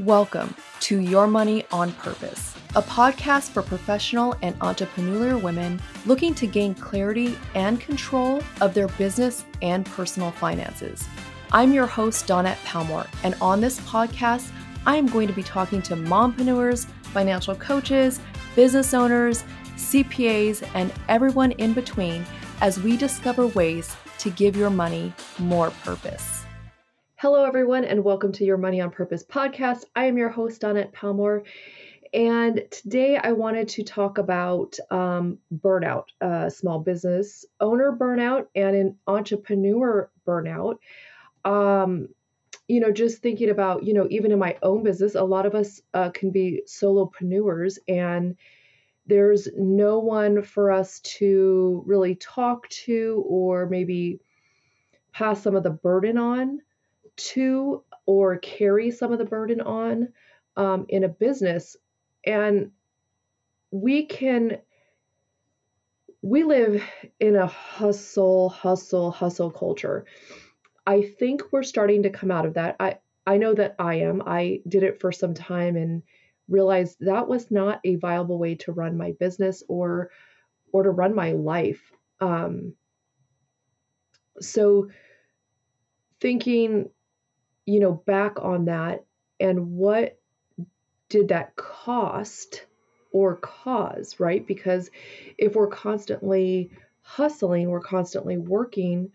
Welcome to Your Money on Purpose, a podcast for professional and entrepreneurial women looking to gain clarity and control of their business and personal finances. I'm your host, Dawnette Palmore, and on this podcast, I am going to be talking to mompreneurs, financial coaches, business owners, CPAs, and everyone in between as we discover ways to give your money more purpose. Hello, everyone, and welcome to your Money on Purpose podcast. I am your host, Dawnette Palmore. And today I wanted to talk about um, burnout, uh, small business owner burnout, and an entrepreneur burnout. Um, you know, just thinking about, you know, even in my own business, a lot of us uh, can be solopreneurs, and there's no one for us to really talk to or maybe pass some of the burden on to or carry some of the burden on um, in a business. And we can, we live in a hustle, hustle, hustle culture. I think we're starting to come out of that. I, I know that I am. I did it for some time and realized that was not a viable way to run my business or or to run my life. Um, so thinking you know, back on that and what did that cost or cause, right? Because if we're constantly hustling, we're constantly working,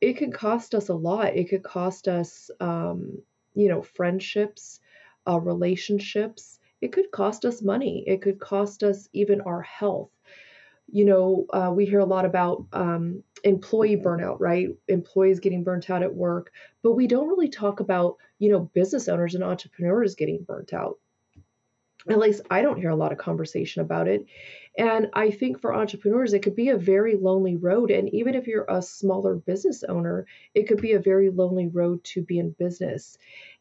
it could cost us a lot. It could cost us, um, you know, friendships, uh, relationships. It could cost us money. It could cost us even our health. You know, uh, we hear a lot about um, employee burnout, right? Employees getting burnt out at work, but we don't really talk about, you know, business owners and entrepreneurs getting burnt out. At least I don't hear a lot of conversation about it. And I think for entrepreneurs, it could be a very lonely road. And even if you're a smaller business owner, it could be a very lonely road to be in business.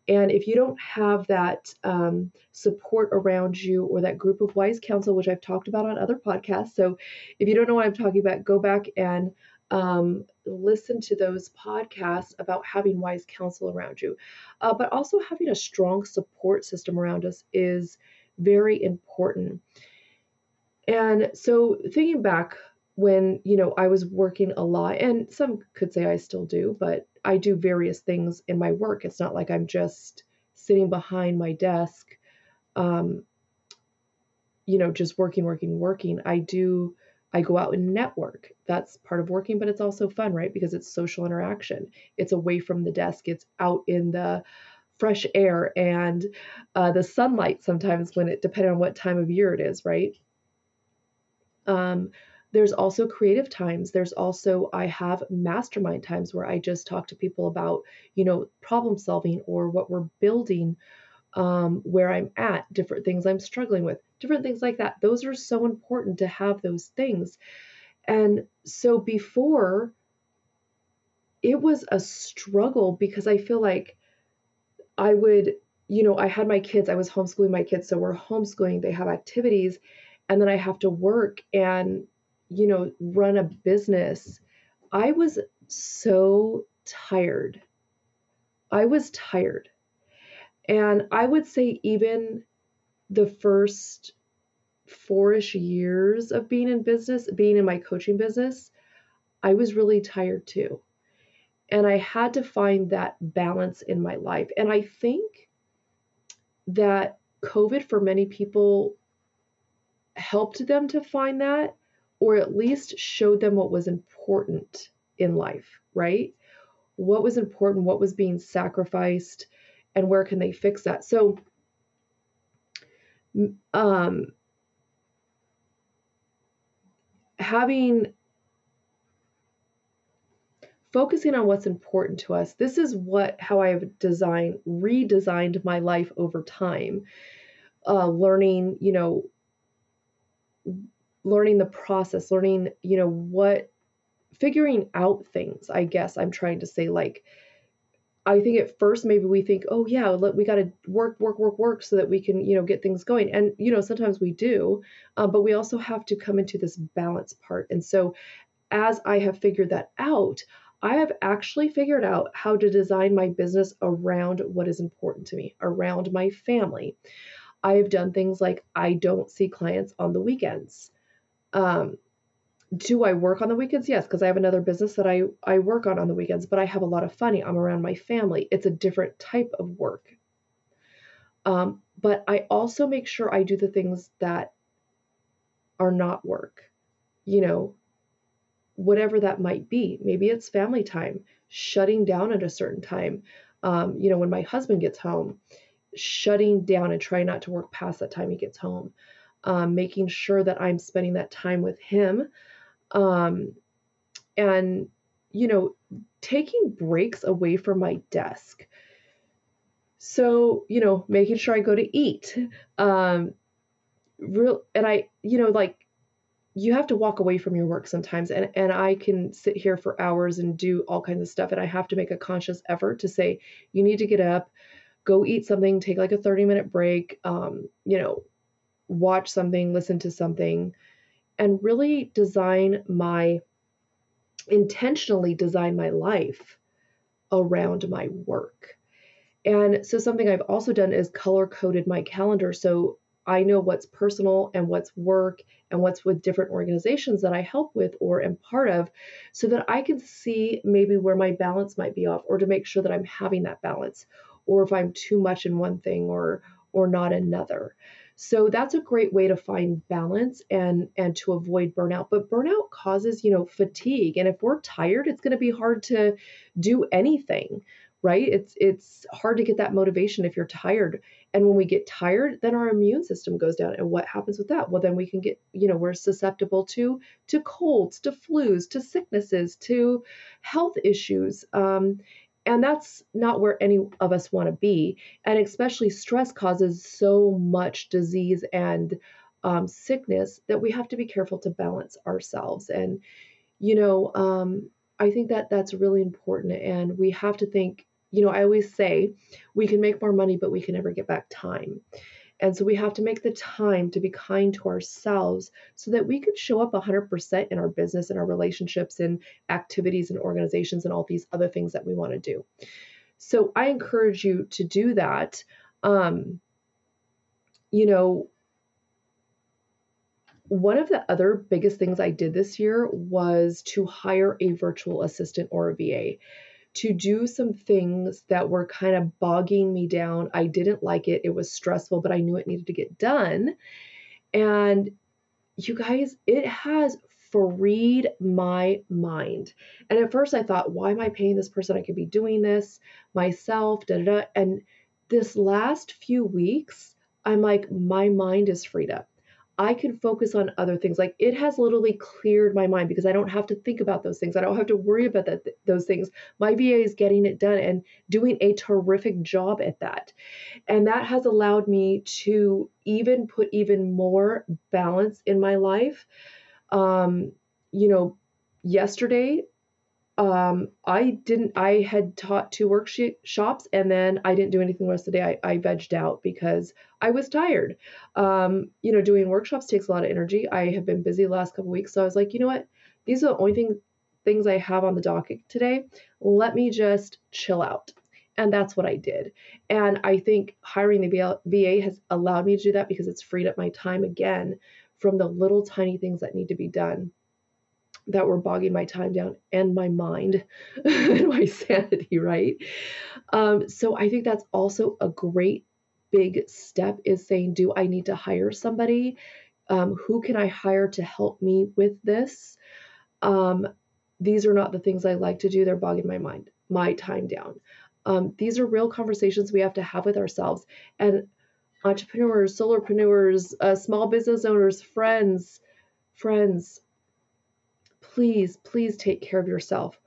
And if you don't have that um, support around you or that group of wise counsel, which I've talked about on other podcasts, so if you don't know what I'm talking about, go back and um, listen to those podcasts about having wise counsel around you. Uh, but also having a strong support system around us is very important. And so thinking back when, you know, I was working a lot, and some could say I still do, but I do various things in my work. It's not like I'm just sitting behind my desk, um, you know, just working, working, working. I do I go out and network. That's part of working, but it's also fun, right? Because it's social interaction. It's away from the desk, it's out in the fresh air and uh, the sunlight sometimes when it depending on what time of year it is, right? Um, there's also creative times. There's also, I have mastermind times where I just talk to people about, you know, problem solving or what we're building, um, where I'm at, different things I'm struggling with different things like that. Those are so important to have those things. And so before, it was a struggle because I feel like I would, you know, I had my kids, I was homeschooling my kids. So we're homeschooling, they have activities, and then I have to work and, you know, run a business. I was so tired. I was tired. And I would say, even the first four-ish years of being in business, being in my coaching business, I was really tired too. And I had to find that balance in my life. And I think that COVID for many people helped them to find that, or at least showed them what was important in life, right? What was important, what was being sacrificed, and where can they fix that? So, um, having focusing on what's important to us this is what how i've designed redesigned my life over time uh, learning you know learning the process learning you know what figuring out things i guess i'm trying to say like I think at first maybe we think, oh yeah, let, we got to work, work, work, work so that we can, you know, get things going. And you know, sometimes we do, um, but we also have to come into this balance part. And so, as I have figured that out, I have actually figured out how to design my business around what is important to me, around my family. I have done things like I don't see clients on the weekends. Um, do I work on the weekends? Yes, because I have another business that I, I work on on the weekends, but I have a lot of fun. I'm around my family. It's a different type of work. Um, but I also make sure I do the things that are not work. You know, whatever that might be. Maybe it's family time, shutting down at a certain time. Um, you know, when my husband gets home, shutting down and trying not to work past that time he gets home. Um, making sure that I'm spending that time with him. Um, and, you know, taking breaks away from my desk. So, you know, making sure I go to eat. Um, real, and I, you know, like you have to walk away from your work sometimes and and I can sit here for hours and do all kinds of stuff and I have to make a conscious effort to say you need to get up go eat something take like a 30 minute break um, you know watch something listen to something and really design my intentionally design my life around my work and so something I've also done is color coded my calendar so I know what's personal and what's work and what's with different organizations that I help with or am part of so that I can see maybe where my balance might be off or to make sure that I'm having that balance or if I'm too much in one thing or or not another. So that's a great way to find balance and and to avoid burnout. But burnout causes, you know, fatigue. And if we're tired, it's going to be hard to do anything right? It's it's hard to get that motivation if you're tired. And when we get tired then our immune system goes down. And what happens with that? Well then we can get you know we're susceptible to to colds to flus to sicknesses to health issues. Um, and that's not where any of us want to be. And especially stress causes so much disease and um, sickness that we have to be careful to balance ourselves. And you know um, i think that that's really important. And we have to think you know, I always say we can make more money, but we can never get back time. And so we have to make the time to be kind to ourselves so that we could show up 100% in our business and our relationships and activities and organizations and all these other things that we want to do. So I encourage you to do that. Um, you know, one of the other biggest things I did this year was to hire a virtual assistant or a VA to do some things that were kind of bogging me down. I didn't like it. It was stressful, but I knew it needed to get done. And you guys, it has freed my mind. And at first I thought, why am I paying this person? I could be doing this myself, da da da. And this last few weeks, I'm like, my mind is freed up. I can focus on other things. Like it has literally cleared my mind because I don't have to think about those things. I don't have to worry about that those things. My VA is getting it done and doing a terrific job at that. And that has allowed me to even put even more balance in my life. Um, you know, yesterday um, I didn't, I had taught two workshops and then I didn't do anything the rest of the day. I, I vegged out because I was tired. Um, you know, doing workshops takes a lot of energy. I have been busy last couple weeks. So I was like, you know what? These are the only thing, things I have on the docket today. Let me just chill out. And that's what I did. And I think hiring the VA has allowed me to do that because it's freed up my time again from the little tiny things that need to be done that were bogging my time down and my mind and my sanity, right? Um, so I think that's also a great big step is saying, do I need to hire somebody? Um, who can I hire to help me with this? Um, these are not the things I like to do. They're bogging my mind, my time down. Um, these are real conversations we have to have with ourselves. And entrepreneurs, solopreneurs, uh, small business owners, friends, friends, please, please take care of yourself.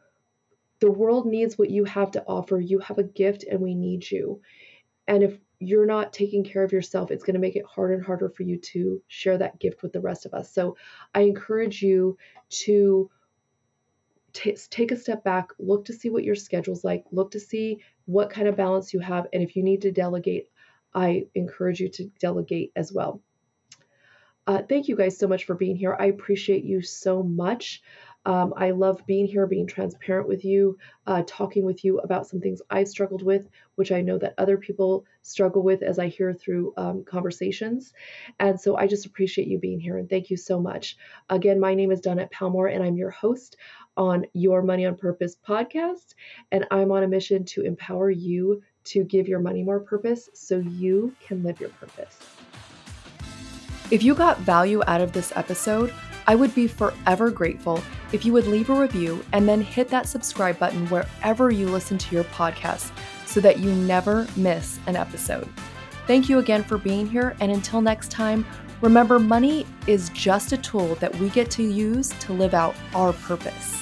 The world needs what you have to offer. You have a gift and we need you. And if you're not taking care of yourself, it's going to make it harder and harder for you to share that gift with the rest of us. So I encourage you to t- take a step back, look to see what your schedule's like, look to see what kind of balance you have. And if you need to delegate, I encourage you to delegate as well. Uh, thank you guys so much for being here. I appreciate you so much. Um, I love being here, being transparent with you, uh, talking with you about some things I've struggled with, which I know that other people struggle with as I hear through um, conversations. And so I just appreciate you being here and thank you so much. Again, my name is Dawnette Palmore and I'm your host on Your Money on Purpose podcast. And I'm on a mission to empower you to give your money more purpose so you can live your purpose. If you got value out of this episode, I would be forever grateful if you would leave a review and then hit that subscribe button wherever you listen to your podcast so that you never miss an episode. Thank you again for being here, and until next time, remember money is just a tool that we get to use to live out our purpose.